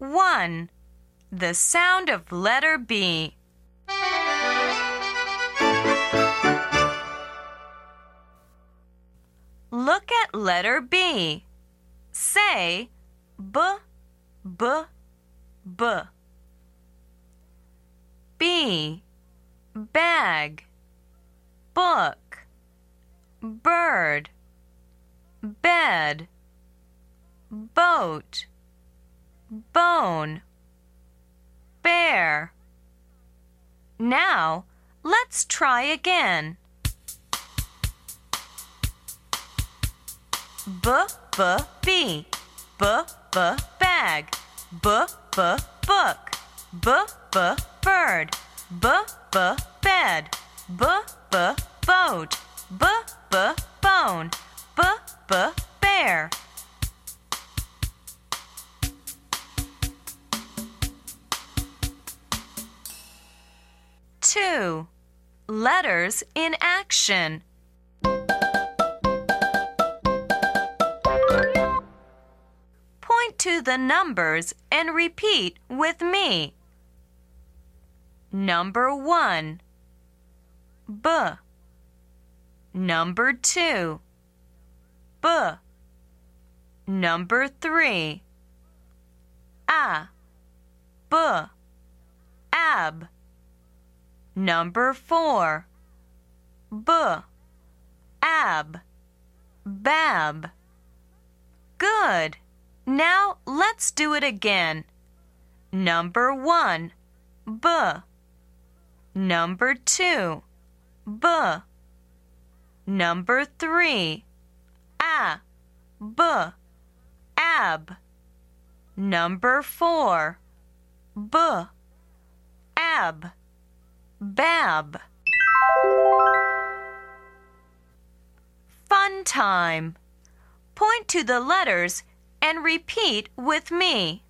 1. The sound of letter B. Look at letter B. Say b, b, b. B. Bag. Book. Bird. Bed. Boat. Bone. Bear. Now, let's try again. B b b b b bag b b book b b bird b b bed b b boat 2. Letters in action. Point to the numbers and repeat with me. Number 1. B. Number 2. B. Number 3. A. B. Ab. Number four, B. Ab. Bab. Good. Now let's do it again. Number one, B. Number two, B. Number three, A. B. Ab. Number four, B. Ab. Bab. Fun time. Point to the letters and repeat with me.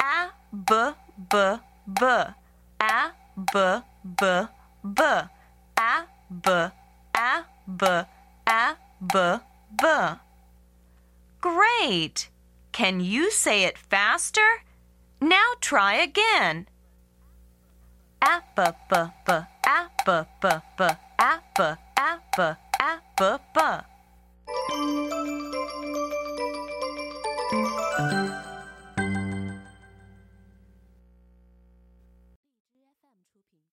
A b b b a b b b a b a b a b b. Great! Can you say it faster? Now try again. A b b b a b b b a b